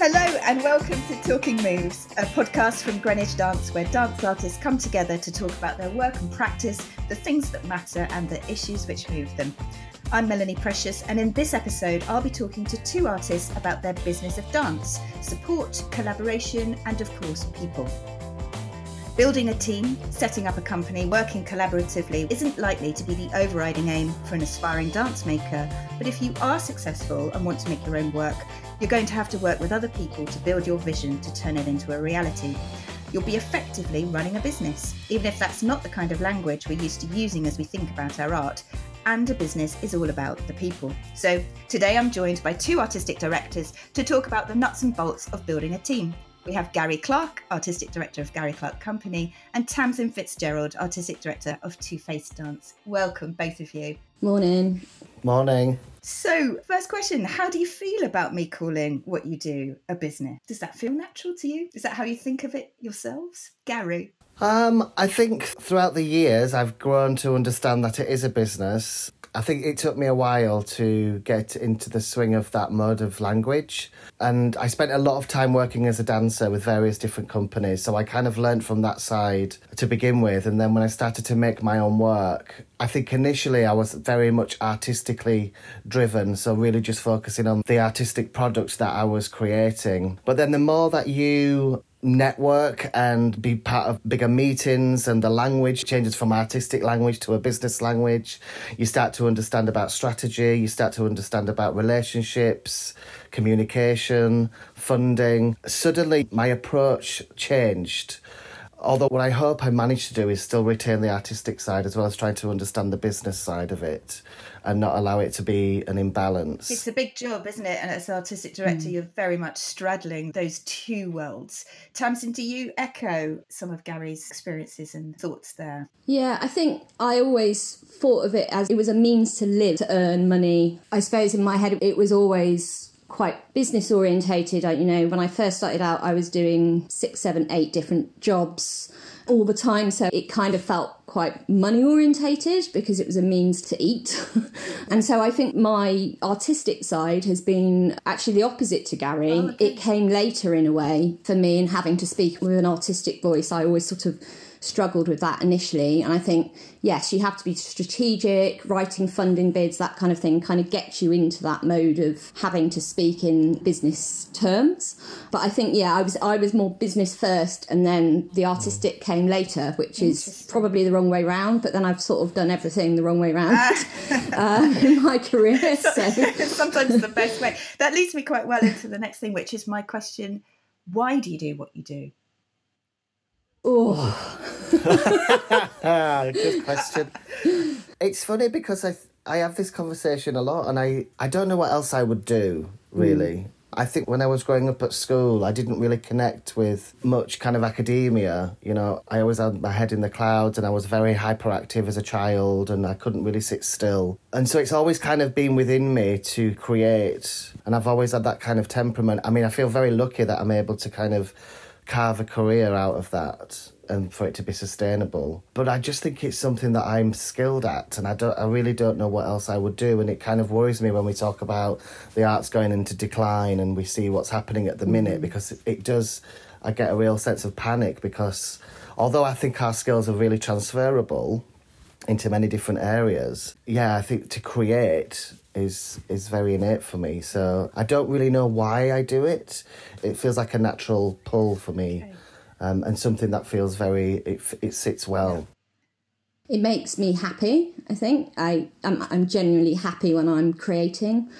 Hello and welcome to Talking Moves, a podcast from Greenwich Dance where dance artists come together to talk about their work and practice, the things that matter, and the issues which move them. I'm Melanie Precious, and in this episode, I'll be talking to two artists about their business of dance, support, collaboration, and of course, people. Building a team, setting up a company, working collaboratively isn't likely to be the overriding aim for an aspiring dance maker. But if you are successful and want to make your own work, you're going to have to work with other people to build your vision to turn it into a reality. You'll be effectively running a business, even if that's not the kind of language we're used to using as we think about our art. And a business is all about the people. So today I'm joined by two artistic directors to talk about the nuts and bolts of building a team. We have Gary Clarke, Artistic Director of Gary Clarke Company, and Tamsin Fitzgerald, Artistic Director of 2Faced Dance. Welcome, both of you. Morning. Morning. So, first question How do you feel about me calling what you do a business? Does that feel natural to you? Is that how you think of it yourselves? Gary? Um, I think throughout the years I've grown to understand that it is a business. I think it took me a while to get into the swing of that mode of language. And I spent a lot of time working as a dancer with various different companies. So I kind of learned from that side to begin with. And then when I started to make my own work, I think initially I was very much artistically driven. So really just focusing on the artistic products that I was creating. But then the more that you network and be part of bigger meetings and the language changes from artistic language to a business language. You start to understand about strategy. You start to understand about relationships communication funding. Suddenly my approach changed although what i hope i manage to do is still retain the artistic side as well as trying to understand the business side of it and not allow it to be an imbalance. It's a big job, isn't it? And as artistic director, mm. you're very much straddling those two worlds. Tamsin, do you echo some of Gary's experiences and thoughts there? Yeah, I think I always thought of it as it was a means to live, to earn money. I suppose in my head, it was always quite business orientated. I, You know, when I first started out, I was doing six, seven, eight different jobs all the time. So it kind of felt quite money orientated because it was a means to eat. and so I think my artistic side has been actually the opposite to Gary. Oh, okay. It came later in a way for me and having to speak with an artistic voice. I always sort of struggled with that initially. And I think, yes, you have to be strategic, writing funding bids, that kind of thing kind of gets you into that mode of having to speak in business terms. But I think, yeah, I was I was more business first and then the artistic came later, which is probably the wrong way round. But then I've sort of done everything the wrong way round uh, in my career. So. Sometimes the best way. That leads me quite well into the next thing, which is my question why do you do what you do? Oh, good question. It's funny because I I have this conversation a lot, and I I don't know what else I would do really. Mm. I think when I was growing up at school, I didn't really connect with much kind of academia. You know, I always had my head in the clouds and I was very hyperactive as a child and I couldn't really sit still. And so it's always kind of been within me to create. And I've always had that kind of temperament. I mean, I feel very lucky that I'm able to kind of carve a career out of that and for it to be sustainable. But I just think it's something that I'm skilled at, and I don't, I really don't know what else I would do. And it kind of worries me when we talk about the arts going into decline and we see what's happening at the minute mm-hmm. because it does. I get a real sense of panic because although I think our skills are really transferable into many different areas, yeah, I think to create is is very innate for me. So I don't really know why I do it. It feels like a natural pull for me, okay. um, and something that feels very it it sits well. It makes me happy. I think I I'm, I'm genuinely happy when I'm creating.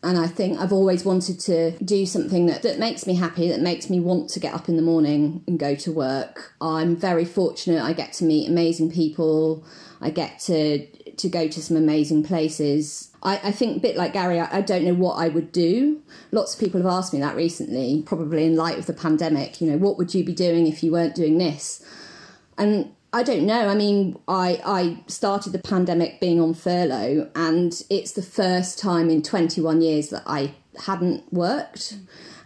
And I think I've always wanted to do something that, that makes me happy, that makes me want to get up in the morning and go to work. I'm very fortunate. I get to meet amazing people. I get to to go to some amazing places. I, I think a bit like Gary, I, I, don't know what I would do. Lots of people have asked me that recently, probably in light of the pandemic. You know, what would you be doing if you weren't doing this? And I don't know. I mean, I I started the pandemic being on furlough, and it's the first time in 21 years that I hadn't worked.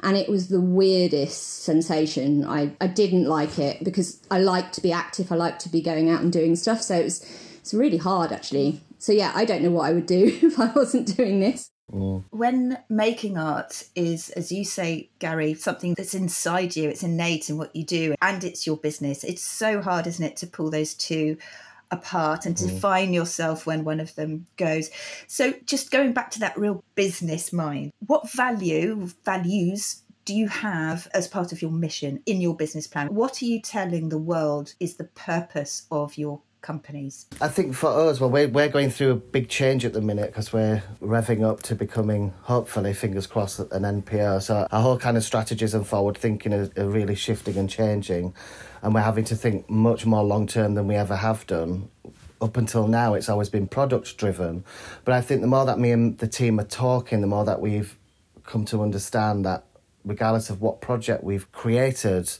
And it was the weirdest sensation. I, I didn't like it because I like to be active. I like to be going out and doing stuff. So it was it's really hard actually. So yeah, I don't know what I would do if I wasn't doing this. When making art is, as you say, Gary, something that's inside you, it's innate in what you do, and it's your business. It's so hard, isn't it, to pull those two apart and to Mm. find yourself when one of them goes. So, just going back to that real business mind, what value, values do you have as part of your mission in your business plan? What are you telling the world is the purpose of your companies? I think for us, well, we're, we're going through a big change at the minute because we're revving up to becoming, hopefully, fingers crossed, an NPO. So our whole kind of strategies and forward thinking are, are really shifting and changing. And we're having to think much more long term than we ever have done. Up until now, it's always been product driven. But I think the more that me and the team are talking, the more that we've come to understand that regardless of what project we've created,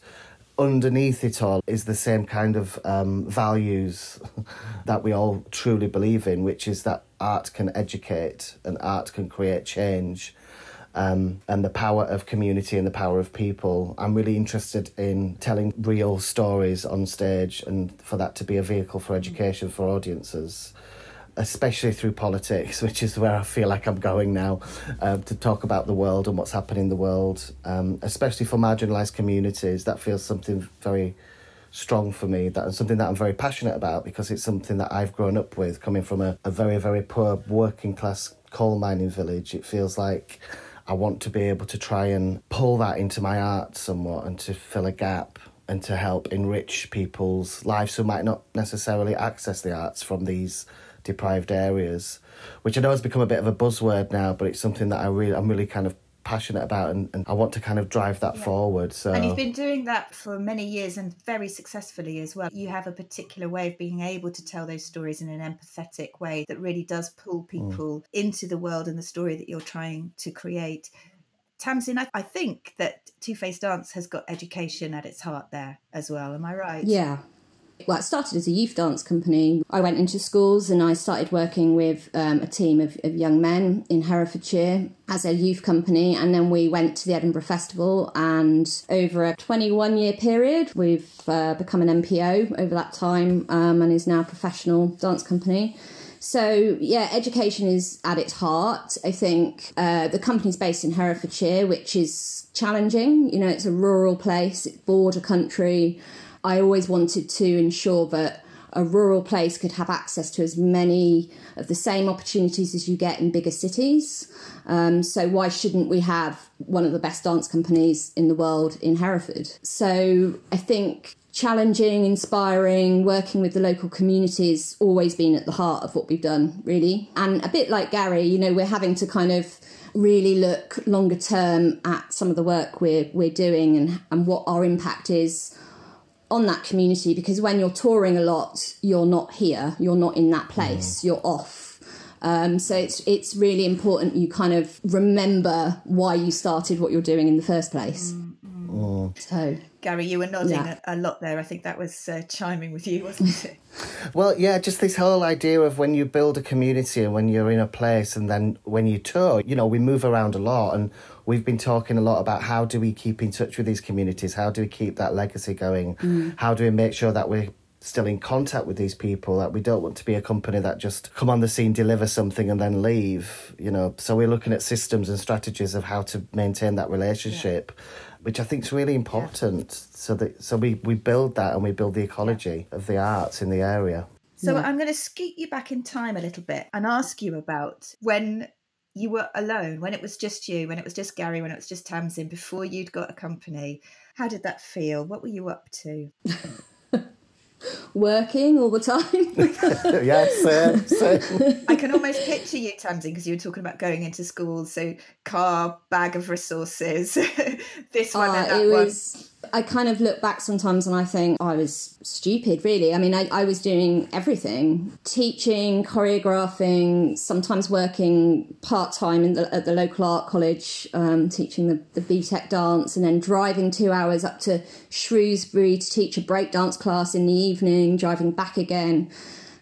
underneath it all is the same kind of um, values that we all truly believe in, which is that art can educate and art can create change. Um, and the power of community and the power of people. I'm really interested in telling real stories on stage and for that to be a vehicle for education for audiences especially through politics, which is where I feel like I'm going now, um, to talk about the world and what's happening in the world, um, especially for marginalised communities. That feels something very strong for me. That is something that I'm very passionate about because it's something that I've grown up with, coming from a, a very, very poor working class coal mining village. It feels like I want to be able to try and pull that into my art somewhat and to fill a gap and to help enrich people's lives who might not necessarily access the arts from these deprived areas, which I know has become a bit of a buzzword now, but it's something that I really, I'm really kind of passionate about, and, and I want to kind of drive that Yeah. forward. So And you've been doing that for many years and very successfully as well. You have a particular way of being able to tell those stories in an empathetic way that really does pull mm. people into the world and the story that you're trying to create. Tamsin, I, I think that 2Faced Dance has got education at its heart there as well. Am I right? Yeah. Well, it started as a youth dance company. I went into schools and I started working with um, a team of, of young men in Herefordshire as a youth company. And then we went to the Edinburgh Festival. And over a 21 year period, we've uh, become an NPO over that time um, and is now a professional dance company. So, yeah, education is at its heart. I think uh, the company's based in Herefordshire, which is challenging. You know, it's a rural place, it's border country. I always wanted to ensure that a rural place could have access to as many of the same opportunities as you get in bigger cities. Um, so why shouldn't we have one of the best dance companies in the world in Hereford? So I think challenging, inspiring, working with the local community has always been at the heart of what we've done, really. And a bit like Gary, you know, we're having to kind of really look longer term at some of the work we're we're doing and, and what our impact is on that community because when you're touring a lot, you're not here, you're not in that place, you're off. Um, so it's it's really important you kind of remember why you started what you're doing in the first place. So Gary, you were nodding Yeah. a, a lot there. I think that was uh, chiming with you, wasn't it? Well, yeah, just this whole idea of when you build a community and when you're in a place and then when you tour, you know, we move around a lot and we've been talking a lot about how do we keep in touch with these communities? How do we keep that legacy going? How do we make sure that we're still in contact with these people that we don't want to be a company that just come on the scene deliver something and then leave you know so we're looking at systems and strategies of how to maintain that relationship which i think is really important so that so we we build that and we build the ecology of the arts in the area So I'm going to skeet you back in time a little bit and ask you about when you were alone, when it was just you, when it was just Gary, when it was just Tamsin, before you'd got a company. How did that feel? What were you up to? working all the time. yeah same, same. I can almost picture you, Tamsin, because you were talking about going into schools. So, car, bag of resources, this one Uh, and that it one. was. I kind of look back sometimes and I think I was stupid, really. I mean, I, I was doing everything teaching, choreographing, sometimes working part time at the local art college, um, teaching the, the BTEC dance, and then driving two hours up to Shrewsbury to teach a breakdance class in the evening, driving back again.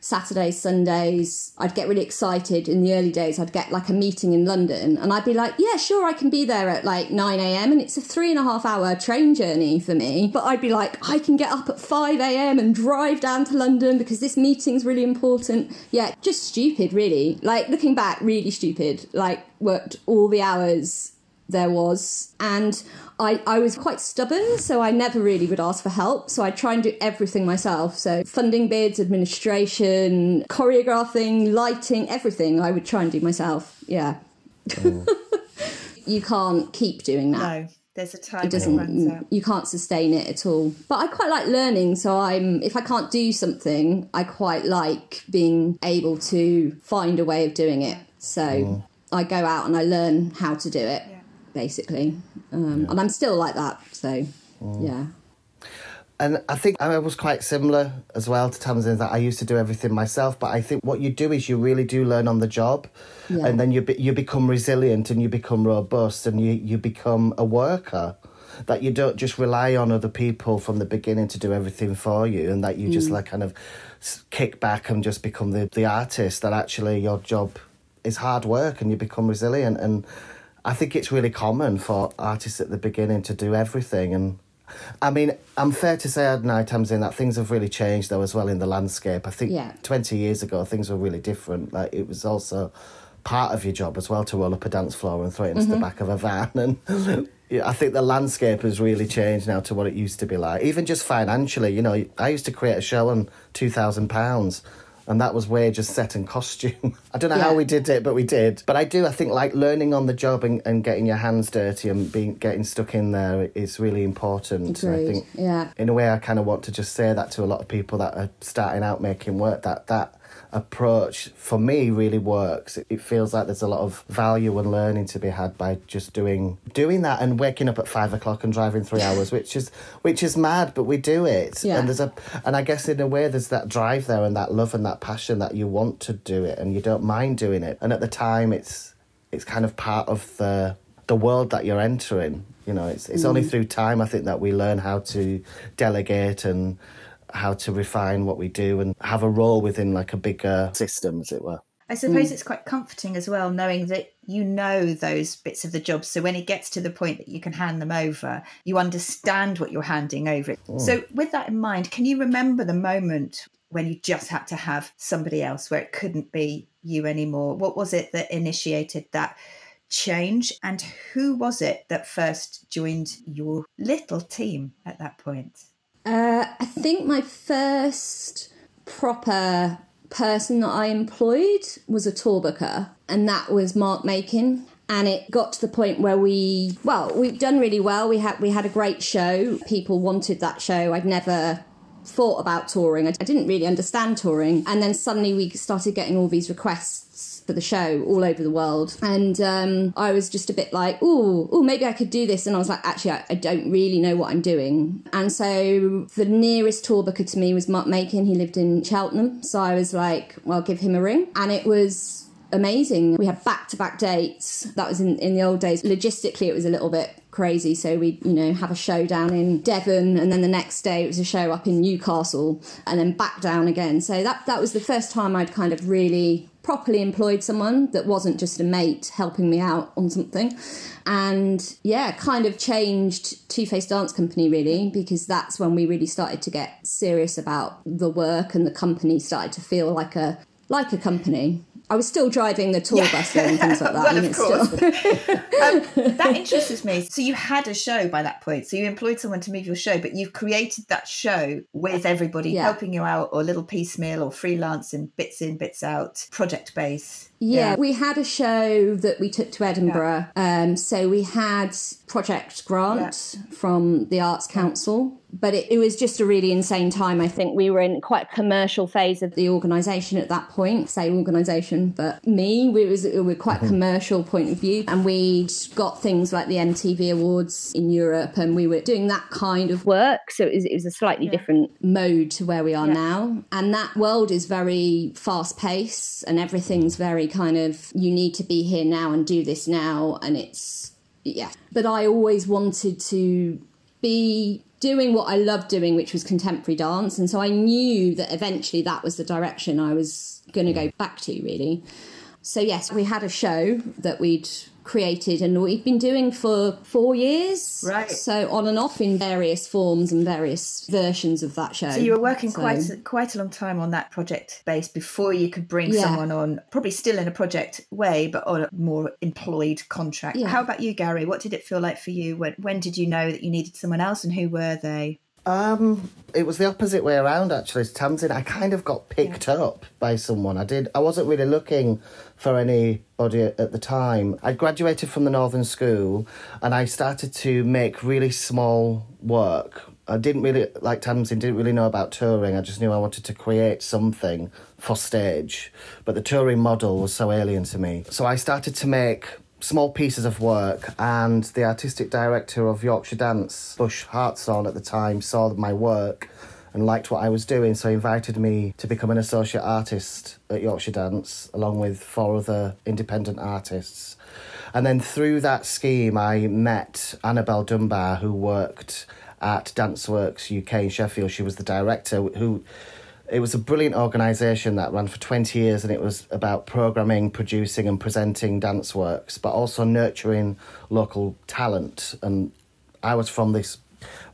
Saturdays, Sundays. I'd get really excited in the early days. I'd get like a meeting in London and I'd be like, yeah, sure, I can be there at like 9 a.m. And it's a three and a half hour train journey for me. But I'd be like, I can get up at 5 a.m. and drive down to London because this meeting's really important. Yeah, just stupid, really. Like looking back, really stupid. Like worked all the hours there was. And I, I was quite stubborn, so I never really would ask for help. So I'd try and do everything myself. So funding bids, administration, choreographing, lighting, everything I would try and do myself. Yeah. Mm. you can't keep doing that. No. There's a time it doesn't. You can't sustain it at all. But I quite like learning. So I'm. If I can't do something, I quite like being able to find a way of doing it. So mm. I go out and I learn how to do it. Yeah basically. Um, yeah. And I'm still like that. So, mm. yeah. And I think I was quite similar as well to Tamsin that I used to do everything myself. But I think what you do is you really do learn on the job, yeah. and then you be, you become resilient and you become robust and you you become a worker. That you don't just rely on other people from the beginning to do everything for you, and that you mm. just like kind of kick back and just become the the artist. That actually your job is hard work, and you become resilient and I think it's really common for artists at the beginning to do everything. And I mean, I'm fair to say, I had Night times in that things have really changed though as well in the landscape. I think yeah. 20 years ago things were really different. Like it was also part of your job as well to roll up a dance floor and throw it into mm-hmm. the back of a van. And yeah, I think the landscape has really changed now to what it used to be like. Even just financially, you know, I used to create a show on two thousand pounds and that was wages set and costume. I don't know yeah. how we did it, but we did. But I do, I think, like learning on the job and, and getting your hands dirty and being getting stuck in there is really important. I think, yeah. in a way, I kind of want to just say that to a lot of people that are starting out making work. That that approach for me really works. It, feels like there's a lot of value and learning to be had by just doing doing that and waking up at five o'clock and driving three hours, which is which is mad, but we do it. Yeah. And there's a and I guess in a way there's that drive there and that love and that passion that you want to do it and you don't mind doing it. And at the time it's it's kind of part of the the world that you're entering. You know, it's it's mm. only through time I think that we learn how to delegate and how to refine what we do and have a role within like a bigger system, as it were. I suppose mm. it's quite comforting as well, knowing that you know those bits of the job. So when it gets to the point that you can hand them over, you understand what you're handing over. Mm. So, with that in mind, can you remember the moment when you just had to have somebody else where it couldn't be you anymore? What was it that initiated that change? And who was it that first joined your little team at that point? Uh, I think my first proper person that I employed was a tour booker, and that was Mark Makin. And it got to the point where we, well, we've done really well. We had we had a great show. People wanted that show. I'd never thought about touring. I didn't really understand touring, and then suddenly we started getting all these requests for the show all over the world. And um, I was just a bit like, oh, oh, maybe I could do this. And I was like, actually, I, I, don't really know what I'm doing. And so the nearest tour booker to me was Mark Makin. He lived in Cheltenham. So I was like, well, I'll give him a ring. And it was amazing. We had back to back dates. That was in, in the old days. Logistically, it was a little bit crazy. So we, you know, have a show down in Devon, and then the next day it was a show up in Newcastle, and then back down again. So that that was the first time I'd kind of really properly employed someone that wasn't just a mate helping me out on something. And yeah, kind of changed 2Faced Dance Company really because that's when we really started to get serious about the work and the company started to feel like a like a company. I was still driving the tour yeah. bus and things like that. well, of course. Still... um, that interests me. So you had a show by that point. So you employed someone to move your show, but you've created that show with everybody yeah. helping you out, or little piecemeal, or freelance and bits in, bits out, project base. Yeah, yeah, we had a show that we took to Edinburgh. Um, so we had Project Grant from the Arts Council, but it, it, was just a really insane time. I think we were in quite a commercial phase of the organisation at that point. Say organisation, but me, we was we were quite mm-hmm. commercial point of view, and we'd got things like the MTV Awards in Europe, and we were doing that kind of work. So it was, it was a slightly different mode to where we are now, and that world is very fast paced, and everything's very kind of you need to be here now and do this now and it's yeah but i always wanted to be doing what I loved doing, which was contemporary dance. And so I knew that eventually that was the direction I was going to go mm. back to, really. So, yes, we had a show that we'd created and we've been doing for four years. Right. So on and off in various forms and various versions of that show. So you were working So- quite quite a long time on that project base before you could bring Yeah. someone on, probably still in a project way, but on a more employed contract. Yeah. How about you, Gary? What did it feel like for you? When when did you know that you needed someone else, and who were they? Um, it was the opposite way around actually. Tamsin, I kind of got picked up by someone. I did. I wasn't really looking for anybody at at the time. I graduated from the Northern School, and I started to make really small work. I didn't really like Tamsin. Didn't really know about touring. I just knew I wanted to create something for stage, but the touring model was so alien to me. So I started to make small pieces of work and the artistic director of Yorkshire Dance, Bush Hartshorn at the time, saw my work and liked what I was doing, so he invited me to become an associate artist at Yorkshire Dance along with four other independent artists. And then through that scheme, I met Annabelle Dunbar, who worked at Danceworks UK in Sheffield. She was the director who it was a brilliant organisation that ran for 20 years and it was about programming, producing and presenting dance works, but also nurturing local talent. And I was from this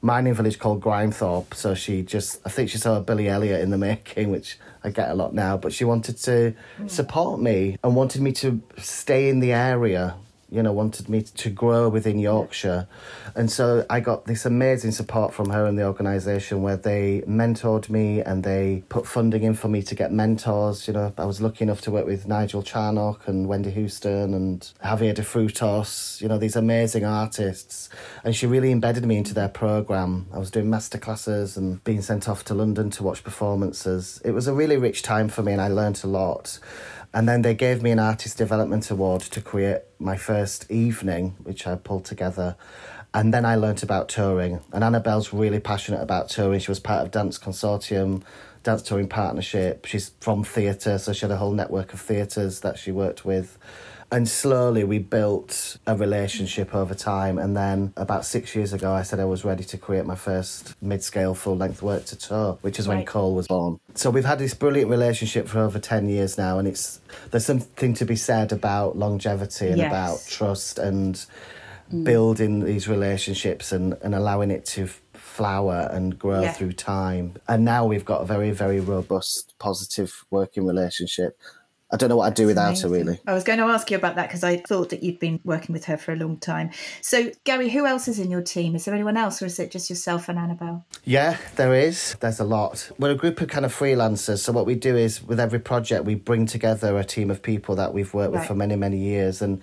mining village called Grimethorpe, so she just, I think she saw Billy Elliot in the making, which I get a lot now, but she wanted to support me and wanted me to stay in the area you know, wanted me to grow within Yorkshire. And so I got this amazing support from her and the organisation where they mentored me and they put funding in for me to get mentors. You know, I was lucky enough to work with Nigel Charnock and Wendy Houstoun and Javier de Frutos, you know, these amazing artists. And she really embedded me into their programme. I was doing masterclasses and being sent off to London to watch performances. It was a really rich time for me and I learnt a lot. And then they gave me an artist development award to create my first evening, which I pulled together. And then I learnt about touring. And Annabelle's really passionate about touring. She was part of Dance Consortium, Dance Touring Partnership. She's from theatre, so she had a whole network of theatres that she worked with. And slowly we built a relationship over time. And then about six years ago, I said I was ready to create my first mid scale full length work to tour, which is when Right. Coal was born. So we've had this brilliant relationship for over 10 years now. And it's there's something to be said about longevity and Yes. about trust and mm. building these relationships and, and allowing it to flower and grow Yeah. through time. And now we've got a very, very robust, positive working relationship. I don't know what I'd do without her, really. I was going to ask you about that because I thought that you'd been working with her for a long time. So, Gary, who else is in your team? Is there anyone else, or is it just yourself and Annabelle? Yeah, there is. There's a lot. We're a group of kind of freelancers. So what we do is with every project we bring together a team of people that we've worked with Right. for many, many years and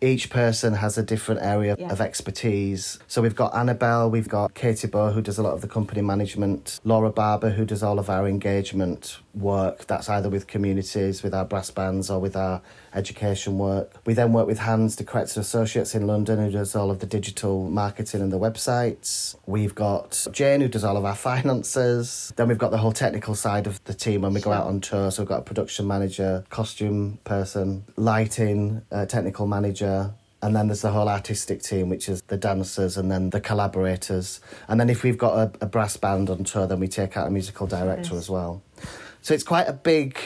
each person has a different area Yeah. of expertise. So we've got Annabelle, we've got Katie Bow who does a lot of the company management, Laura Barber who does all of our engagement work. That's either with communities, with our brass bands or with our education work. We then work with Hans de Kretzer Associates in London who does all of the digital marketing and the websites. We've got Jane who does all of our finances. Then we've got the whole technical side of the team when we go out on tour. So we've got a production manager, costume person, lighting, uh, technical manager. And then there's the whole artistic team, which is the dancers and then the collaborators. And then if we've got a, a brass band on tour, then we take out a musical director as well. So it's quite a big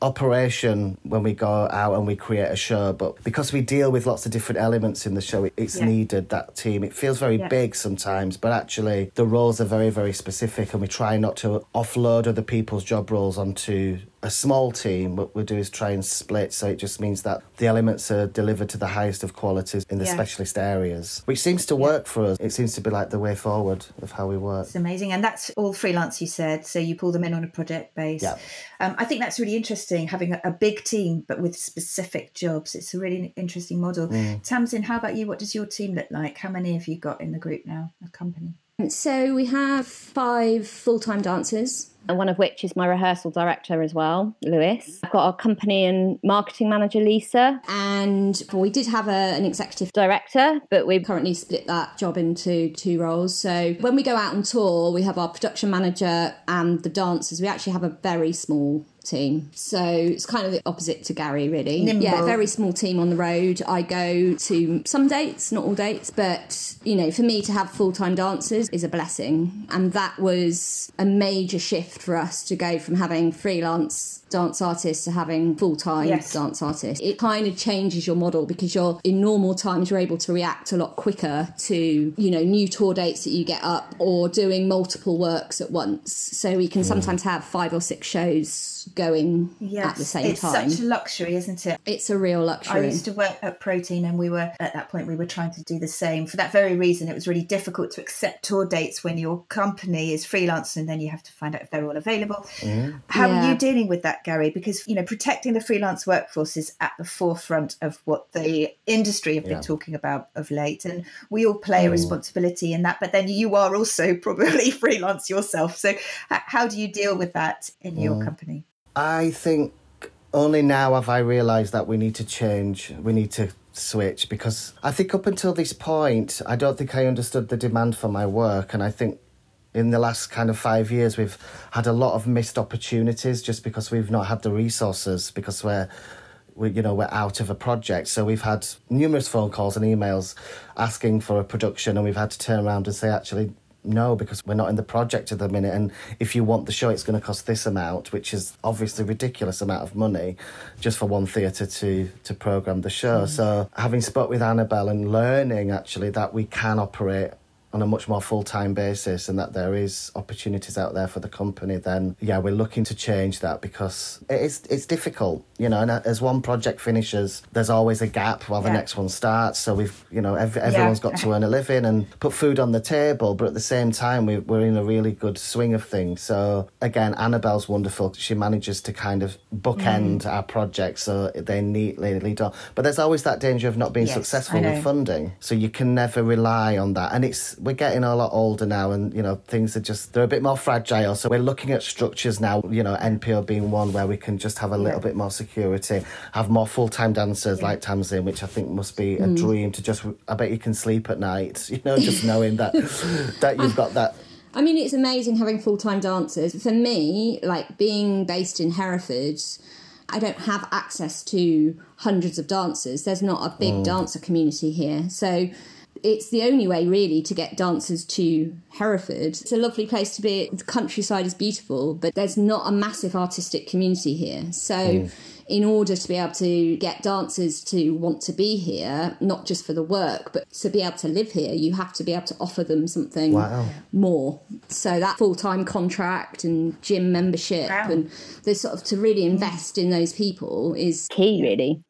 operation when we go out and we create a show but because we deal with lots of different elements in the show it's Yeah. needed that team it feels very Yeah. big sometimes but actually the roles are very very specific and we try not to offload other people's job roles onto a small team what we do is try and split so it just means that the elements are delivered to the highest of qualities in the Yeah. specialist areas which seems to work for us it seems to be like the way forward of how we work It's amazing. And that's all freelance, you said. So you pull them in on a project base. Yeah. Um, I think that's really interesting, having a, a big team, but with specific jobs. It's a really interesting model. Mm. Tamsin, how about you? What does your team look like? How many have you got in the group now, a company? So we have five full time dancers. And one of which is my rehearsal director as well, Lewis. I've got our company and marketing manager, Lisa, And we did have a, an executive director, but we We've currently split that job into two roles. So when we go out on tour, we have our production manager and the dancers. We actually have a very small team. So it's kind of the opposite to Gary, really. Nimble. Yeah, very small team on the road. I go to some dates, not all dates, but you know, for me to have full time dancers is a blessing. And that was a major shift for us to go from having freelance dance artists to having full time Yes. dance artists. It kind of changes your model because you're in normal times you're able to react a lot quicker to, you know, new tour dates that you get up or doing multiple works at once. So we can sometimes have five or six shows going at the same it's time. It's such a luxury, isn't it? it's a real luxury. I used to work at Protein, and we were at that point we were trying to do the same. For that very reason, it was really difficult to accept tour dates when your company is freelance, and then you have to find out if they're all available. Mm-hmm. How are you dealing with that, Gary? Because you know, protecting the freelance workforce is at the forefront of what the industry have been Yeah. talking about of late, and we all play a mm. responsibility in that. But then you are also probably freelance yourself. So, how do you deal with that in your mm. company? I think only now have I realised that we need to change. We need to switch because I think up until this point, I don't think I understood the demand for my work, and I think in the last kind of five years we've had a lot of missed opportunities just because we've not had the resources because we're we, you know we're out of a project. So we've had numerous phone calls and emails asking for a production and we've had to turn around and say actually no because we're not in the project at the minute and if you want the show it's going to cost this amount which is obviously a ridiculous amount of money just for one theatre to to program the show. Mm. So having spoke with annabelle and learning actually that we can operate on a much more full-time basis and that there is opportunities out there for the company then yeah we're looking to change that because it's it's difficult you know and as one project finishes there's always a gap while the Yeah. next one starts. So we've you know ev- everyone's got to earn a living and put food on the table but at the same time we, we're in a really good swing of things. So again annabelle's wonderful. She manages to kind of bookend mm. our projects so they neatly lead on. But there's always that danger of not being Yes, successful with funding. So you can never rely on that. And it's we're getting a lot older now and you know things are just they're a bit more fragile so we're looking at structures now you know npo being one where we can just have a little bit more security have more full-time dancers like tamsin which i think must be a mm. dream to just i bet you can sleep at night you know just knowing that that you've got that I mean, it's amazing having full time dancers. For me, like being based in Hereford, I don't have access to hundreds of dancers. There's not a big mm. dancer community here. So it's the only way really to get dancers to Hereford. It's a lovely place to be. The countryside is beautiful, but there's not a massive artistic community here. So mm. in order to be able to get dancers to want to be here, not just for the work, but to be able to live here, you have to be able to offer them something Wow. more. So that full time contract and gym membership Wow. and the sort of to really invest in those people is Key, really.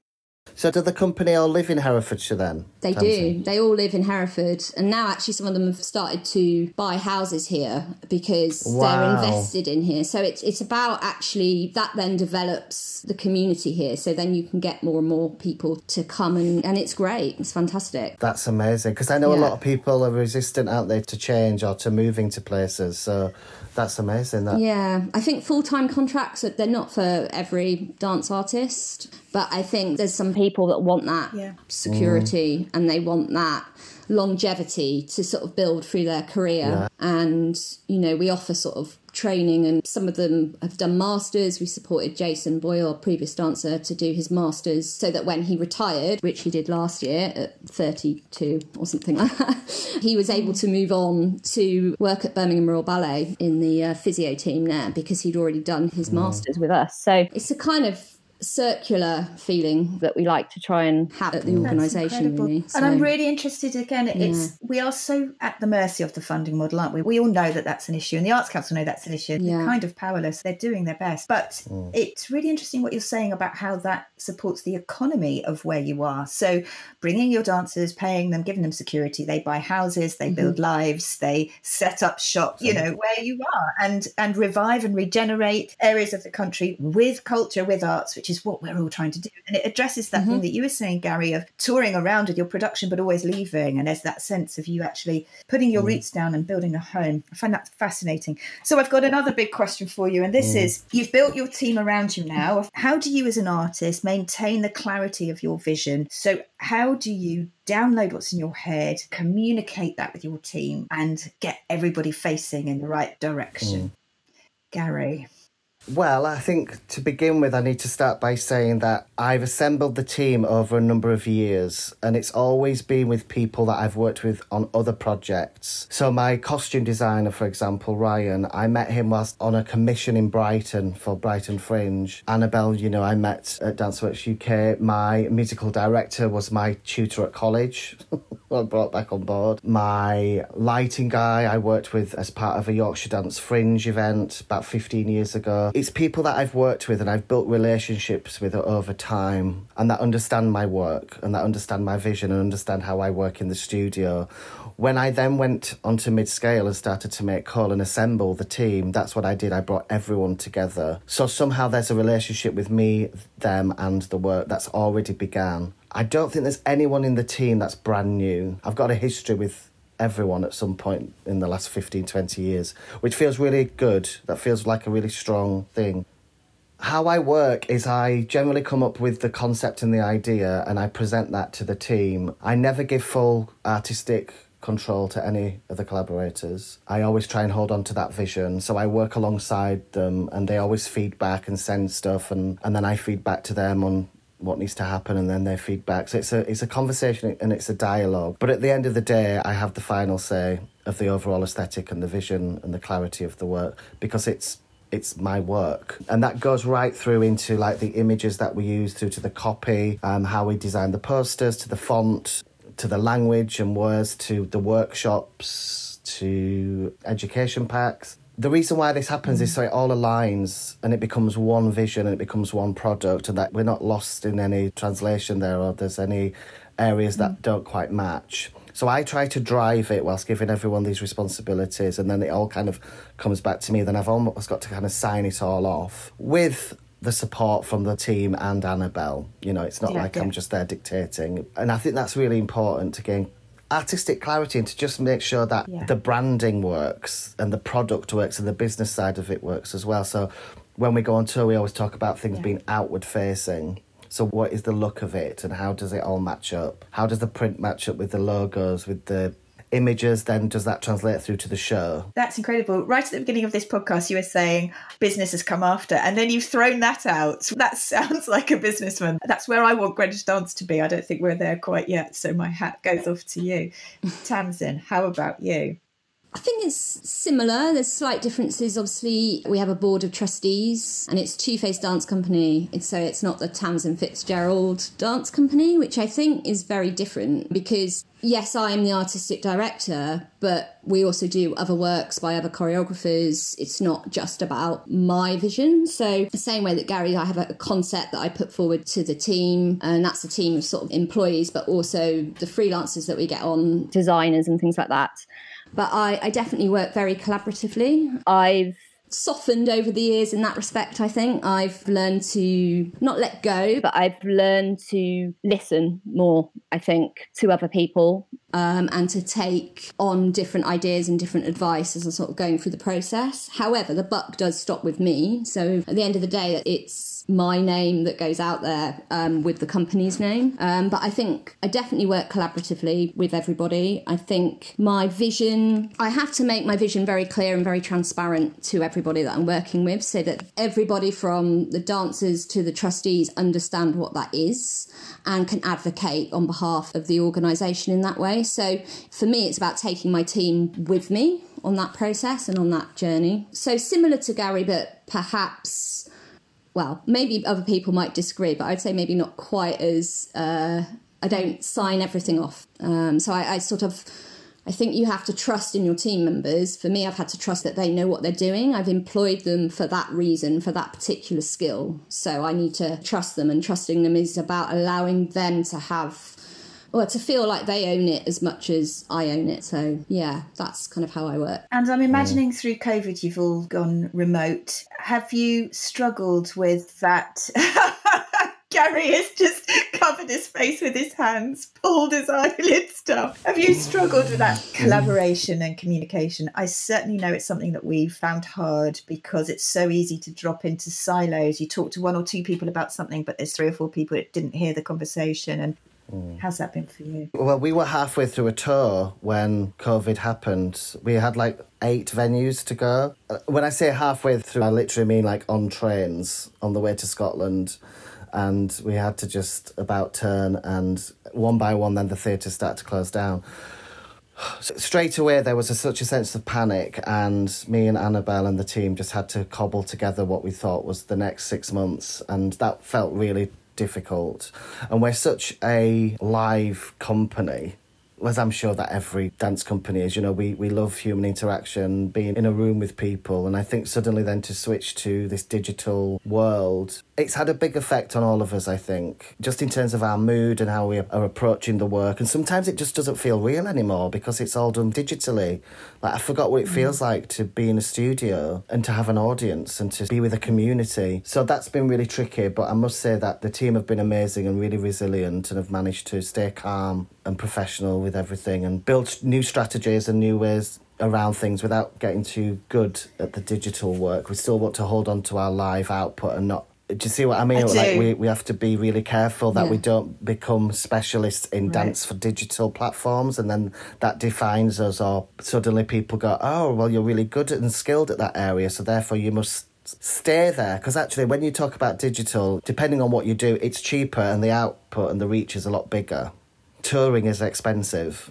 So do the company all live in herefordshire then they Tamsin? do. They all live in Hereford, and now actually some of them have started to buy houses here because Wow. they're invested in here. So it's it's about actually that then develops the community here. So then you can get more and more people to come, and and it's great. It's fantastic. That's amazing because I know a lot of people are resistant out there to change or to moving to places. So that's amazing. That Yeah, I think full time contracts they're not for every dance artist, but I think there's some people that want that Yeah. security and they want that longevity to sort of build through their career. And you know, we offer sort of training, and some of them have done masters. We supported Jason Boyle, previous dancer, to do his masters, so that when he retired, which he did last year at 32 or something like that, he was able to move on to work at Birmingham Royal Ballet in the uh, physio team there because he'd already done his masters. With us. So It's a kind of circular feeling that we like to try and have at the organisation, incredible. really. And I'm really interested again. It's we are so at the mercy of the funding model, aren't we? We all know that that's an issue, and the Arts Council know that's an issue. Yeah. They're kind of powerless. They're doing their best, but mm. it's really interesting what you're saying about how that supports the economy of where you are. So, bringing your dancers, paying them, giving them security. They buy houses, they build mm-hmm. lives, they set up shop. You know where you are, and and revive and regenerate areas of the country with culture, with arts, which is what we're all trying to do. And it addresses that thing mm-hmm. that you were saying, Gary, of touring around with your production, but always leaving. And there's that sense of you actually putting your mm-hmm. roots down and building a home. I find that fascinating. So I've got another big question for you. And this mm. is you've built your team around you now. How do you, as an artist, maintain the clarity of your vision? So, how do you download what's in your head, communicate that with your team, and get everybody facing in the right direction? Mm. Gary. Well, I think to begin with, I need to start by saying that I've assembled the team over a number of years, and it's always been with people that I've worked with on other projects. So, my costume designer, for example, Ryan, I met him whilst on a commission in Brighton for Brighton Fringe. Annabelle, you know, I met at Danceworks UK. My musical director was my tutor at college. I brought back on board. My lighting guy I worked with as part of a Yorkshire Dance Fringe event about 15 years ago it's people that I've worked with and I've built relationships with over time and that understand my work and that understand my vision and understand how I work in the studio. When I then went onto mid scale and started to make Coal and assemble the team, that's what I did. I brought everyone together. So somehow there's a relationship with me, them, and the work that's already began. I don't think there's anyone in the team that's brand new. I've got a history with everyone at some point in the last 15, 20 years, which feels really good. That feels like a really strong thing. How I work is I generally come up with the concept and the idea and I present that to the team. I never give full artistic control to any of the collaborators. I always try and hold on to that vision. So I work alongside them and they always feed back and send stuff and, and then I feed back to them on what needs to happen and then their feedback. So it's a it's a conversation and it's a dialogue. But at the end of the day, I have the final say of the overall aesthetic and the vision and the clarity of the work because it's it's my work and that goes right through into like the images that we use through to the copy um, how we design the posters to the font to the language and words to the workshops to education packs the reason why this happens is so it all aligns and it becomes one vision and it becomes one product and that we're not lost in any translation there or there's any areas that mm. don't quite match. So I try to drive it whilst giving everyone these responsibilities and then it all kind of comes back to me. Then I've almost got to kind of sign it all off with the support from the team and Annabelle. You know, it's not yeah, like yeah. I'm just there dictating. And I think that's really important to gain artistic clarity and to just make sure that yeah. the branding works and the product works and the business side of it works as well. So when we go on tour, we always talk about things yeah. being outward facing. So what is the look of it and how does it all match up? How does the print match up with the logos, with the images, then does that translate through to the show? That's incredible. Right at the beginning of this podcast, you were saying business has come after, and then you've thrown that out. That sounds like a businessman. That's where I want Greenwich Dance to be. I don't think we're there quite yet. So my hat goes off to you. Tamsin, how about you? I think it's similar. There's slight differences. Obviously, we have a board of trustees, and it's 2Faced Dance Company. So it's not the Tamsin Fitzgerald Dance Company, which I think is very different because, yes, I am the artistic director, but we also do other works by other choreographers. It's not just about my vision. So, the same way that Gary, I have a concept that I put forward to the team, and that's a team of sort of employees, but also the freelancers that we get on, designers and things like that. But I, I definitely work very collaboratively. I've softened over the years in that respect, I think. I've learned to not let go, but I've learned to listen more, I think, to other people. Um, and to take on different ideas and different advice as I'm sort of going through the process. However, the buck does stop with me. So at the end of the day, it's my name that goes out there um, with the company's name. Um, but I think I definitely work collaboratively with everybody. I think my vision, I have to make my vision very clear and very transparent to everybody that I'm working with so that everybody from the dancers to the trustees understand what that is and can advocate on behalf of the organisation in that way. So for me, it's about taking my team with me on that process and on that journey. So similar to Gary, but perhaps, well, maybe other people might disagree, but I'd say maybe not quite as. Uh, I don't sign everything off. Um, so I, I sort of I think you have to trust in your team members. For me, I've had to trust that they know what they're doing. I've employed them for that reason, for that particular skill. So I need to trust them, and trusting them is about allowing them to have or to feel like they own it as much as I own it. So yeah, that's kind of how I work. And I'm imagining through COVID, you've all gone remote. Have you struggled with that? Gary has just covered his face with his hands, pulled his eyelids down. Have you struggled with that mm. collaboration and communication? I certainly know it's something that we've found hard because it's so easy to drop into silos. You talk to one or two people about something, but there's three or four people that didn't hear the conversation. And How's that been for you? Well, we were halfway through a tour when COVID happened. We had like eight venues to go. Uh, When I say halfway through, I literally mean like on trains on the way to Scotland. And we had to just about turn, and one by one, then the theatre started to close down. So straight away, there was a, such a sense of panic, and me and Annabelle and the team just had to cobble together what we thought was the next six months, and that felt really difficult. And we're such a live company, as I'm sure that every dance company is. You know, we, we love human interaction, being in a room with people, and I think suddenly then to switch to this digital world, it's had a big effect on all of us, I think, just in terms of our mood and how we are approaching the work. And sometimes it just doesn't feel real anymore because it's all done digitally. Like, I forgot what it mm. feels like to be in a studio and to have an audience and to be with a community. So that's been really tricky, but I must say that the team have been amazing and really resilient and have managed to stay calm and professional with everything and build new strategies and new ways around things without getting too good at the digital work. We still want to hold on to our live output and not. Do you see what I mean? I like we, we have to be really careful that Yeah. we don't become specialists in dance for digital platforms and then that defines us or suddenly people go, Oh, well you're really good and skilled at that area, so therefore you must stay there because actually when you talk about digital depending on what you do it's cheaper and the output and the reach is a lot bigger touring is expensive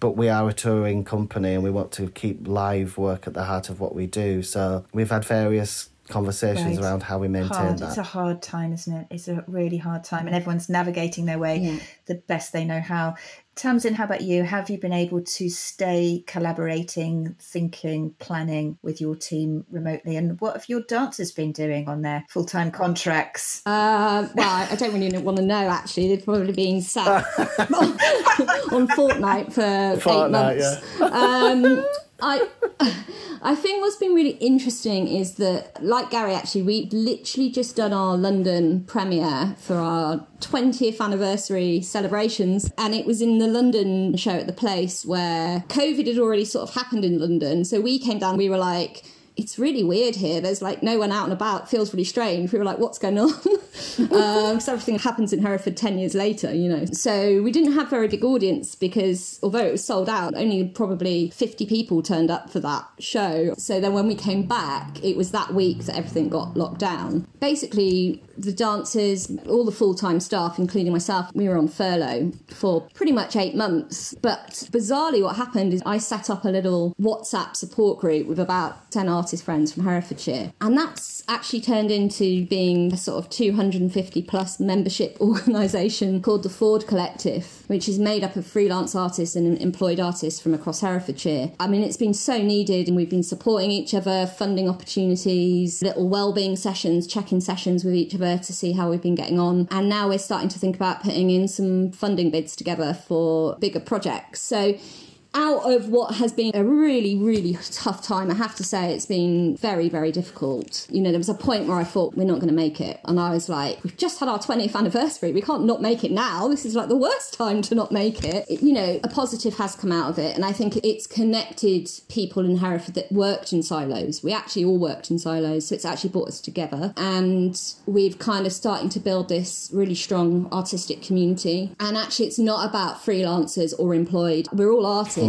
but we are a touring company and we want to keep live work at the heart of what we do so we've had various conversations Right. around how we maintain hard. that It's a hard time, isn't it? It's a really hard time, and everyone's navigating their way Yeah. the best they know how. Tamsin, how about you? Have you been able to stay collaborating, thinking, planning with your team remotely? And what have your dancers been doing on their full time contracts? Uh, well, I don't really want to know. Actually, they've probably been sat on Fortnite for Fortnite, eight months. Um, I, I think what's been really interesting is that, like Gary, actually, we've literally just done our London premiere for our 20th anniversary celebrations, and it was in the London show at the place where COVID had already sort of happened in London. So we came down, we were like it's really weird here. There's like no one out and about. Feels really strange. We were like, what's going on? Um, because everything happens in Hereford 10 years later, you know. So we didn't have very big audience because although it was sold out, only probably 50 people turned up for that show. So then when we came back, it was that week that everything got locked down. Basically, the dancers, all the full time staff, including myself, we were on furlough for pretty much eight months. But bizarrely, what happened is I set up a little WhatsApp support group with about 10 artist friends from Herefordshire. And that's actually turned into being a sort of 250 plus membership organisation called the Ford Collective, which is made up of freelance artists and employed artists from across Herefordshire. I mean, it's been so needed, and we've been supporting each other, funding opportunities, little well-being sessions, check-in sessions with each other to see how we've been getting on. And now we're starting to think about putting in some funding bids together for bigger projects. So out of what has been a really, really tough time, I have to say it's been very, very difficult. You know, there was a point where I thought we're not going to make it. And I was like, we've just had our 20th anniversary. We can't not make it now. This is like the worst time to not make it. It- You know, a positive has come out of it. And I think it's connected people in Hereford that worked in silos. We actually all worked in silos. So it's actually brought us together. And we've kind of starting to build this really strong artistic community. And actually, it's not about freelancers or employed. We're all artists.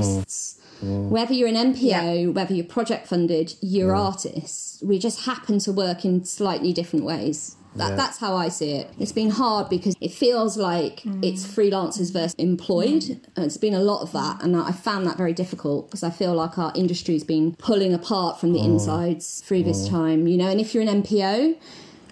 Mm. Whether you're an NPO, whether you're project funded, you're artists. We just happen to work in slightly different ways. That, Yeah. That's how I see it. It's been hard because it feels like mm. it's freelancers versus employed. And it's been a lot of that. And I found that very difficult because I feel like our industry's been pulling apart from the insides through this time, you know. And if you're an NPO,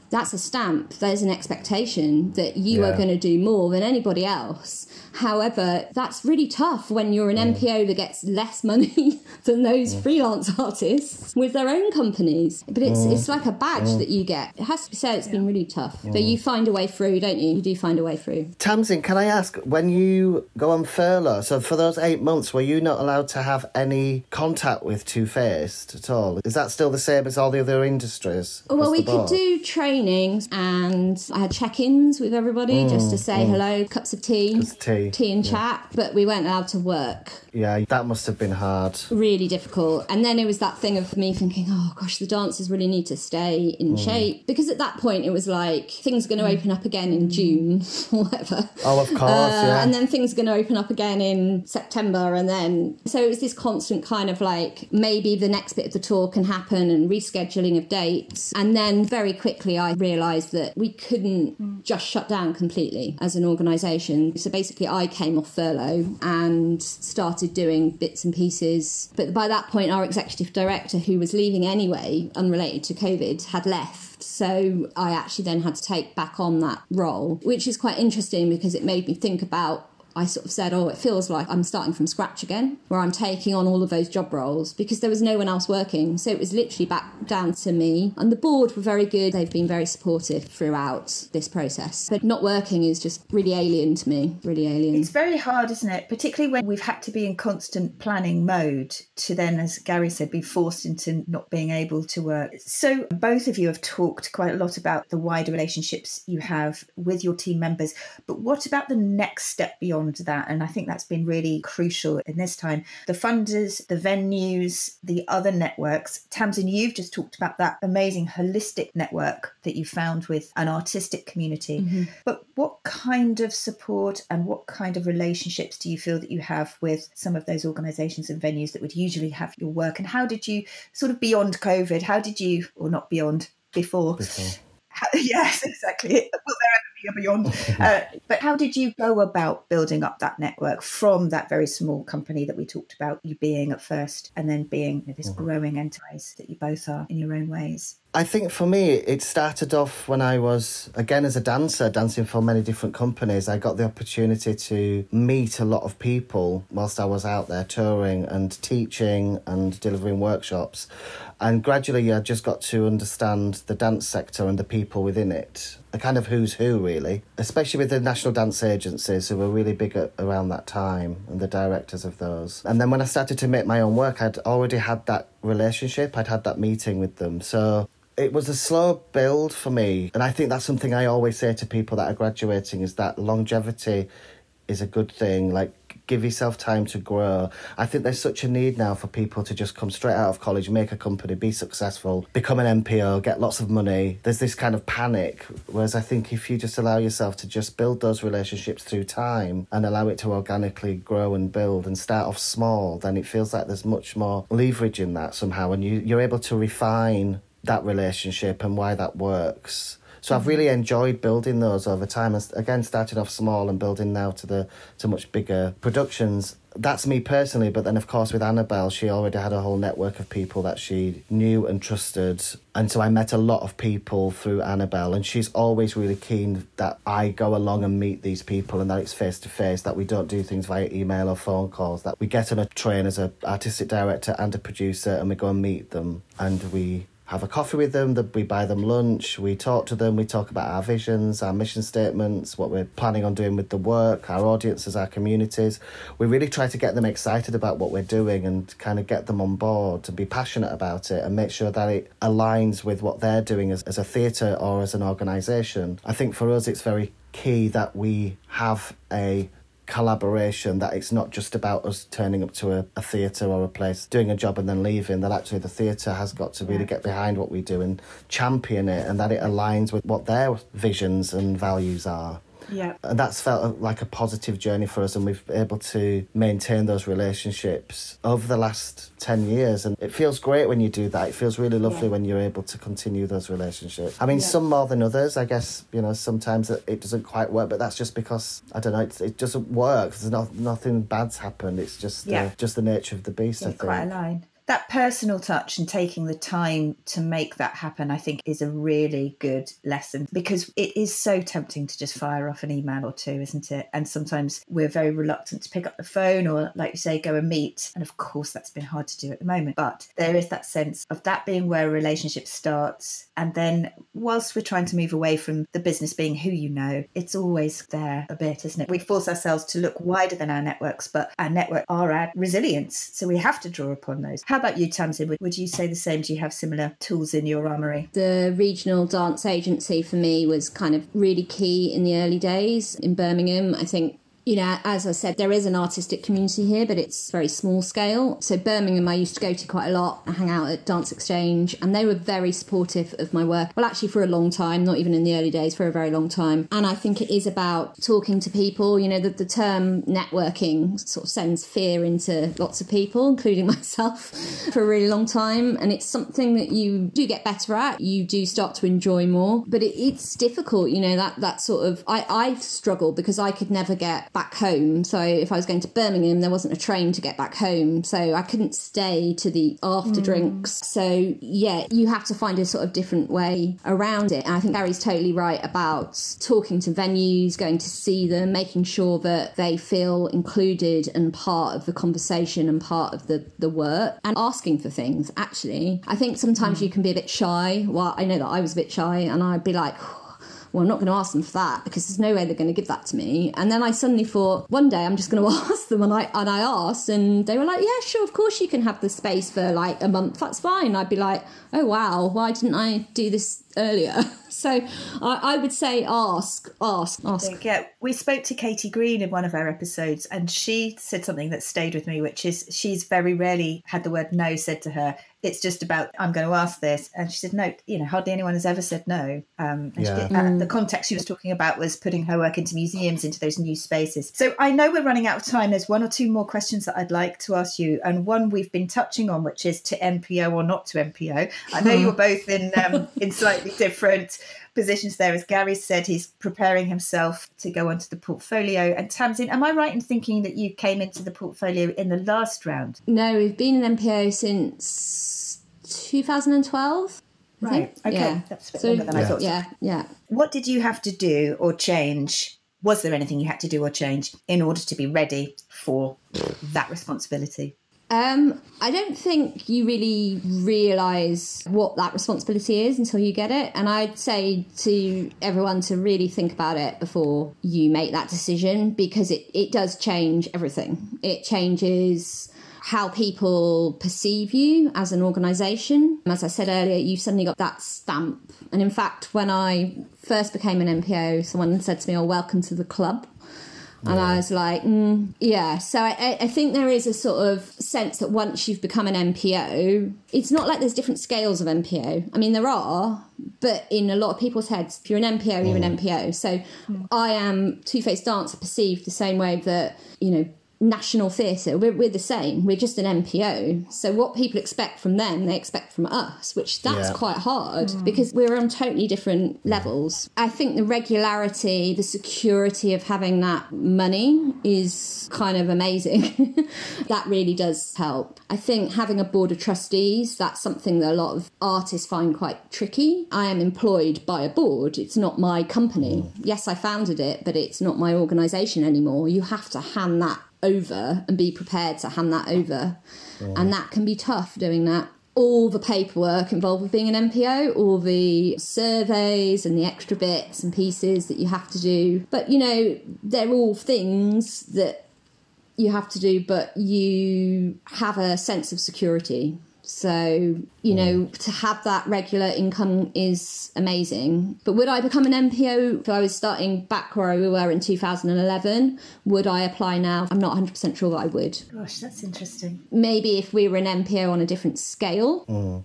that's a stamp. There's an expectation that you are going to do more than anybody else. However, that's really tough when you're an NPO that gets less money than those freelance artists with their own companies. But it's it's like a badge that you get. It has to be said, it's been really tough. But you find a way through, don't you? You do find a way through. Tamsin, can I ask, when you go on furlough, so for those eight months, were you not allowed to have any contact with 2Faced at all? Is that still the same as all the other industries? Well, we could do trainings, and I had check-ins with everybody just to mm, say mm. hello, cups of tea. Cups of tea, tea. tea and chat, but we weren't allowed to work. Yeah, that must have been hard. Really difficult. And then it was that thing of me thinking, oh gosh, the dancers really need to stay in Mm. shape. Because at that point it was like things are going to open up again in June or whatever. Oh, of course, Uh, yeah. And then things are going to open up again in September. And then, so it was this constant kind of like maybe the next bit of the tour can happen and rescheduling of dates. And then very quickly, I realised that we couldn't just shut down completely as an organisation. So basically, I came off furlough and started doing bits and pieces. But by that point, our executive director, who was leaving anyway, unrelated to COVID, had left. So I actually then had to take back on that role, which is quite interesting because it made me think about I sort of said, oh, it feels like I'm starting from scratch again, where I'm taking on all of those job roles because there was no one else working. So it was literally back down to me. And the board were very good. They've been very supportive throughout this process. But not working is just really alien to me, really alien. It's very hard, isn't it? Particularly when we've had to be in constant planning mode to then, as Gary said, be forced into not being able to work. So, both of you have talked quite a lot about the wider relationships you have with your team members. But what about the next step beyond that? And I think that's been really crucial in this time. The funders, the venues, the other networks. Tamsin, you've just talked about that amazing holistic network that you found with an artistic community. Mm-hmm. But what kind of support and what kind of relationships do you feel that you have with some of those organisations and venues that would usually have your work? And how did you, sort of beyond COVID, how did you, or not beyond, before? How, yes, exactly. Will there ever be beyond? uh, but how did you go about building up that network from that very small company that we talked about you being at first and then being this growing enterprise that you both are in your own ways? I think for me, it started off when I was, again, as a dancer, dancing for many different companies. I got the opportunity to meet a lot of people whilst I was out there touring and teaching and delivering workshops. And gradually, I just got to understand the dance sector and the people within it, a kind of who's who, really, especially with the national dance agencies who were really big at, around that time and the directors of those. And then when I started to make my own work, I'd already had that relationship, I'd had that meeting with them. So it was a slow build for me and i think that's something i always say to people that are graduating is that longevity is a good thing like give yourself time to grow. I think there's such a need now for people to just come straight out of college make a company be successful become an NPO get lots of money. There's this kind of panic whereas i think if you just allow yourself to just build those relationships through time and allow it to organically grow and build and start off small then it feels like there's much more leverage in that somehow. And you, you're able to refine that relationship and why that works. So I've really enjoyed building those over time. And again, started off small and building now to the to much bigger productions. That's me personally, but then of course with Annabelle, she already had a whole network of people that she knew and trusted, and so I met a lot of people through Annabelle, and she's always really keen that I go along and meet these people, and that it's face to face, that we don't do things via email or phone calls, that we get on a train as a artistic director and a producer, and we go and meet them, and we have a coffee with them, we buy them lunch, we talk to them, we talk about our visions, our mission statements, what we're planning on doing with the work, our audiences, our communities. We really try to get them excited about what we're doing and kind of get them on board to be passionate about it and make sure that it aligns with what they're doing as, as a theatre or as an organisation. I think for us it's very key that we have a collaboration that it's not just about us turning up to a, a theatre or a place doing a job and then leaving that actually the theatre has got to really get behind what we do and champion it and that it aligns with what their visions and values are Yeah. and that's felt like a positive journey for us and we've been able to maintain those relationships over the last 10 years and it feels great when you do that it feels really lovely Yeah. when you're able to continue those relationships i mean Yeah. some more than others i guess you know sometimes it, doesn't quite work but that's just because i don't know it, it doesn't work there's not, nothing bad's happened it's just Yeah. uh, just the nature of the beast i think quite a line. That personal touch and taking the time to make that happen, I think, is a really good lesson because it is so tempting to just fire off an email or two, isn't it? And sometimes we're very reluctant to pick up the phone or, like you say, go and meet. And of course, that's been hard to do at the moment. But there is that sense of that being where a relationship starts. And then, whilst we're trying to move away from the business being who you know, it's always there a bit, isn't it? We force ourselves to look wider than our networks, but our network are our resilience. So we have to draw upon those. How about you, Tamsin? Would, would you say the same? Do you have similar tools in your armory? the regional dance agency for me was kind of really key in the early days in Birmingham. I think you know, as I said, there is an artistic community here, but it's very small scale. So Birmingham, I used to go to quite a lot. I hang out at Dance Exchange, and they were very supportive of my work. Well, actually, for a long time, not even in the early days, for a very long time. And I think it is about talking to people. You know, the, the term networking sort of sends fear into lots of people, including myself, for a really long time. And it's something that you do get better at. You do start to enjoy more, but it, it's difficult. You know, that that sort of I I struggled because I could never get back home. So if I was going to Birmingham, there wasn't a train to get back home. So I couldn't stay to the after hmm. drinks. So yeah, you have to find a sort of different way around it. And I think Gary's totally right about talking to venues, going to see them, making sure that they feel included and part of the conversation and part of the, the work and asking for things actually. I think sometimes hmm. you can be a bit shy. Well, I know that I was a bit shy and I'd be like, well, I'm not going to ask them for that because there's no way they're going to give that to me. And then I suddenly thought, one day I'm just going to ask them, and I and I asked, and they were like, yeah, sure, of course you can have the space for like a month. That's fine. I'd be like, oh wow, why didn't I do this earlier? so I, I would say ask, ask, ask. Yeah, we spoke to Katie Green in one of our episodes, and she said something that stayed with me, which is she's very rarely had the word no said to her. It's just about I'm going to ask this, and she said no. You know, hardly anyone has ever said no. Um, and Yeah. did- uh, the context she was talking about was putting her work into museums, into those new spaces. So I know we're running out of time. There's one or two more questions that I'd like to ask you, and one we've been touching on, which is to NPO or not to NPO. I know you're both in um, in slightly different positions there. As Gary said, he's preparing himself to go onto the portfolio. And Tamsin, am I right in thinking that you came into the portfolio in the last round? No, we've been an NPO since 2012. I Right. think. Okay. Yeah. That's a bit So, longer than I thought. Yeah, yeah. What did you have to do or change? Was there anything you had to do or change in order to be ready for that responsibility? Um, I don't think you really realise what that responsibility is until you get it. And I'd say to everyone to really think about it before you make that decision because it, it does change everything. It changes how people perceive you as an organisation. As I said earlier, you've suddenly got that stamp. And in fact, when I first became an NPO, someone said to me, Oh, welcome to the club. And I was like, mm, yeah. So I, I- think there is a sort of sense that once you've become an NPO, it's not like there's different scales of NPO. I mean, there are, but in a lot of people's heads, if you're an NPO, you're an NPO. So I am 2Faced Dancer perceived the same way that, you know, National Theatre, we're, we're the same. We're just an NPO. So what people expect from them, they expect from us, which that's Yeah. quite hard mm. because we're on totally different levels. I think the regularity, the security of having that money is kind of amazing. that really does help. I think having a board of trustees, that's something that a lot of artists find quite tricky. I am employed by a board, it's not my company. Mm. Yes, I founded it, but it's not my organisation anymore. You have to hand that over and be prepared to hand that over. And that can be tough doing that all the paperwork involved with being an MPO, all the surveys and the extra bits and pieces that you have to do. But you know, they're all things that you have to do, but you have a sense of security. So, you know, mm. to have that regular income is amazing. But would I become an NPO if I was starting back where we were in 2011? Would I apply now? I'm not 100% sure that I would Gosh, that's interesting. maybe if we were an NPO on a different scale, mm.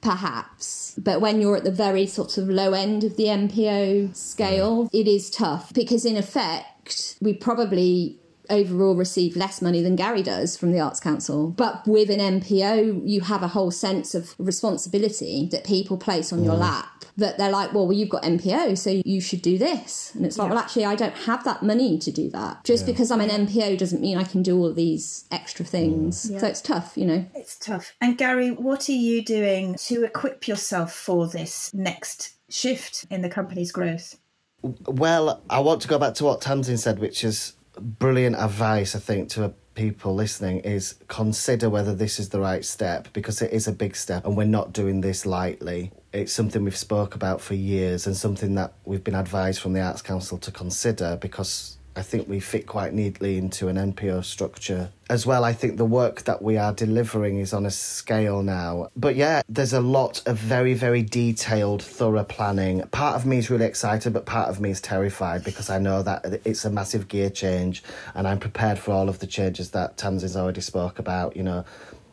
perhaps. But when you're at the very sort of low end of the NPO scale, it is tough because, in effect, we probably overall receive less money than Gary does from the Arts Council. But with an NPO, you have a whole sense of responsibility that people place on your lap. That they're like, well, well, you've got NPO, so you should do this. And it's like, well, actually, I don't have that money to do that. Just because I'm an NPO doesn't mean I can do all of these extra things. So it's tough, you know. It's tough. And Gary, what are you doing to equip yourself for this next shift in the company's growth? Well, I want to go back to what Tamsin said, which is brilliant advice, I think, to people listening is consider whether this is the right step because it is a big step and we're not doing this lightly. It's something we've spoke about for years and something that we've been advised from the Arts Council to consider because I think we fit quite neatly into an NPO structure. As well, I think the work that we are delivering is on a scale now. But yeah, there's a lot of very, very detailed, thorough planning. Part of me is really excited, but part of me is terrified because I know that it's a massive gear change and I'm prepared for all of the changes that Tamsin's already spoke about, you know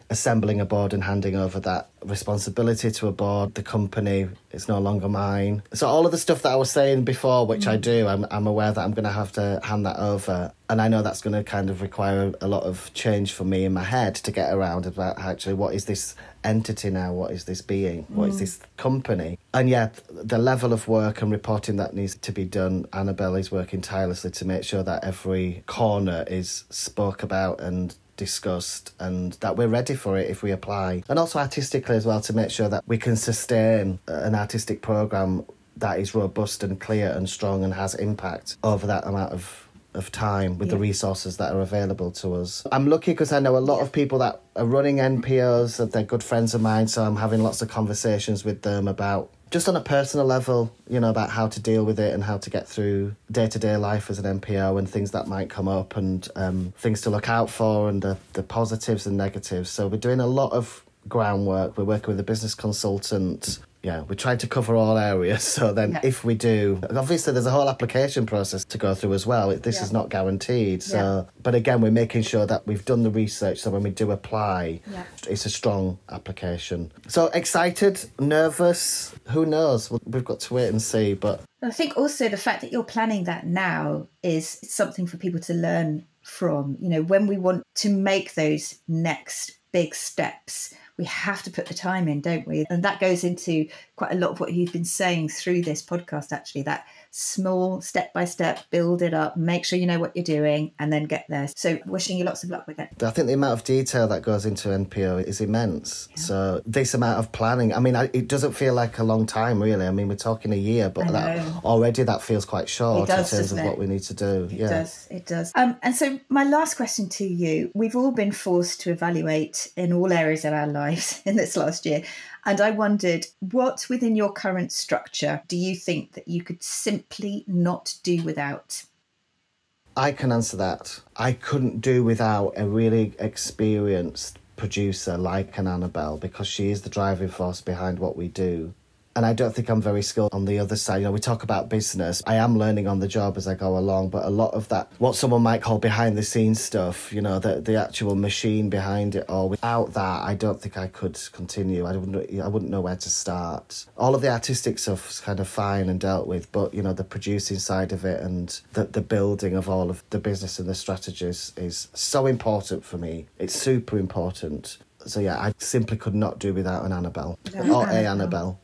assembling a board and handing over that responsibility to a board. The company is no longer mine. So all of the stuff that I was saying before, which mm. I do, I'm, I'm aware that I'm going to have to hand that over. And I know that's going to kind of require a lot of change for me in my head to get around about actually what is this entity now? What is this being? What mm. is this company? And yet, the level of work and reporting that needs to be done, Annabelle is working tirelessly to make sure that every corner is spoke about and discussed and that we're ready for it if we apply. And also artistically as well to make sure that we can sustain an artistic programme that is robust and clear and strong and has impact over that amount of of time with yeah. the resources that are available to us. I'm lucky because I know a lot of people that are running NPOs, that they're good friends of mine, so I'm having lots of conversations with them about just on a personal level, you know, about how to deal with it and how to get through day to day life as an NPO and things that might come up and um, things to look out for and the, the positives and negatives. So we're doing a lot of groundwork. We're working with a business consultant yeah, we tried to cover all areas. So then, yeah. if we do, obviously, there's a whole application process to go through as well. This yeah. is not guaranteed. So, yeah. but again, we're making sure that we've done the research. So when we do apply, it's a strong application. So excited, nervous. Who knows? We've got to wait and see. But I think also the fact that you're planning that now is something for people to learn from. You know, when we want to make those next big steps we have to put the time in, don't we? And that goes into quite a lot of what you've been saying through this podcast, actually, that small step by step, build it up, make sure you know what you're doing, and then get there. So, wishing you lots of luck with it. I think the amount of detail that goes into NPO is immense. Yeah. So, this amount of planning, I mean, it doesn't feel like a long time, really. I mean, we're talking a year, but that, already that feels quite short does, in terms of it? what we need to do. It yeah. does. It does. Um, and so, my last question to you we've all been forced to evaluate in all areas of our lives in this last year. And I wondered, what within your current structure do you think that you could simply not do without? I can answer that. I couldn't do without a really experienced producer like an Annabelle because she is the driving force behind what we do and I don't think I'm very skilled on the other side. You know, we talk about business. I am learning on the job as I go along, but a lot of that, what someone might call behind the scenes stuff, you know, the the actual machine behind it all. Without that, I don't think I could continue. I wouldn't. I wouldn't know where to start. All of the artistic stuff's kind of fine and dealt with, but you know, the producing side of it and the the building of all of the business and the strategies is so important for me. It's super important so yeah, I simply could not do without an Annabelle no, or a Annabelle.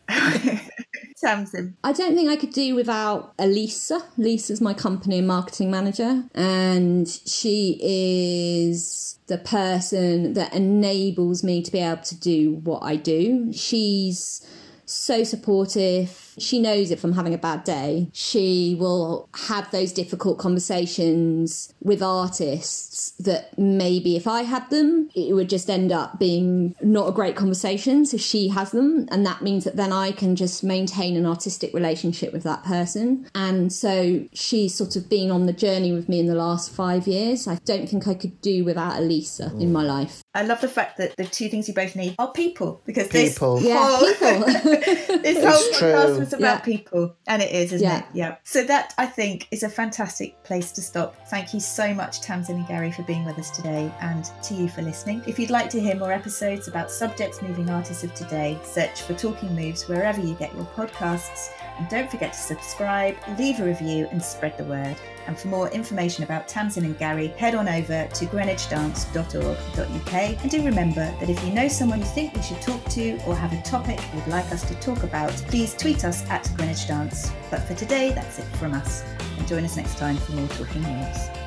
Tamsin. I don't think I could do without Elisa. Lisa's my company and marketing manager, and she is the person that enables me to be able to do what I do. She's so supportive. She knows if I'm having a bad day, she will have those difficult conversations with artists that maybe if I had them, it would just end up being not a great conversation. So she has them, and that means that then I can just maintain an artistic relationship with that person. And so she's sort of been on the journey with me in the last five years. I don't think I could do without Elisa mm. in my life. I love the fact that the two things you both need are people because people. this yeah, whole, people. this whole podcast was about yeah. people, and it is, isn't yeah. it? Yeah. So that I think is a fantastic place to stop. Thank you so much, Tamsin and Gary, for being with us today, and to you for listening. If you'd like to hear more episodes about subjects moving artists of today, search for Talking Moves wherever you get your podcasts, and don't forget to subscribe, leave a review, and spread the word. And for more information about Tamsin and Gary, head on over to greenwichdance.org.uk. And do remember that if you know someone you think we should talk to or have a topic you'd like us to talk about, please tweet us at Greenwich Dance. But for today, that's it from us. And join us next time for more Talking Moves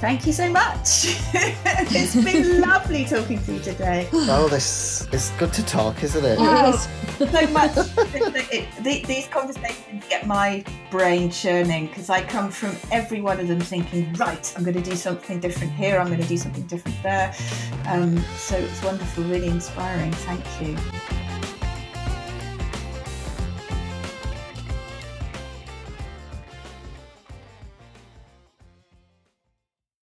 thank you so much. it's been lovely talking to you today. Oh, this it's good to talk, isn't it? Oh, so much. It, it, these conversations get my brain churning because I come from every one of them thinking, right, I'm going to do something different here. I'm going to do something different there. Um, so it's wonderful, really inspiring. Thank you.